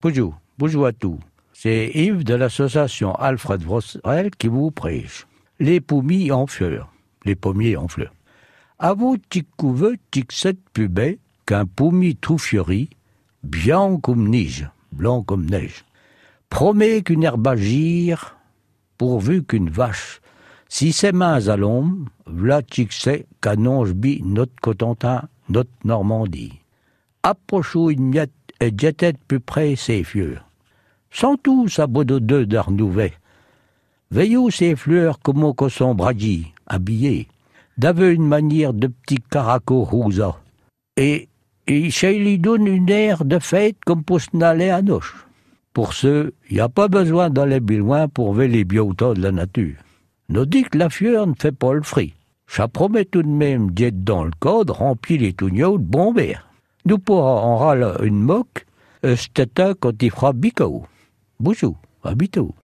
Bonjour, bonjour à tous. C'est Yves de l'association Alfred Vrossel qui vous prêche. Les pommiers en fleurs, les pommiers en fleurs. À vous, tic couveux, tic sept plus bête qu'un pommier tout fleuri, bien comme neige, blanc comme neige. Promet qu'une herbe pourvu qu'une vache. Si ses mains à l'ombre, v'là tic c'est qu'annonce bi notre Cotentin, notre Normandie. Approchons une miette et jetait plus près ses fleurs. Sans bout de deux d'arnouvet. Veillons ces fleurs comme au cosson bradi, habillés, d'aveu une manière de petit caraco rousa. Et, et donne une air de fête comme pour s'en à noche. Pour ce, y a pas besoin d'aller bien loin pour ver les de la nature. Nous dit que la fleur ne fait pas le frit. Ça promet tout de même d'être dans le code remplir les tugneaux de bombères. Nous pourra en une moque, euh, quand il fera bicou. Bonjour, à bientôt.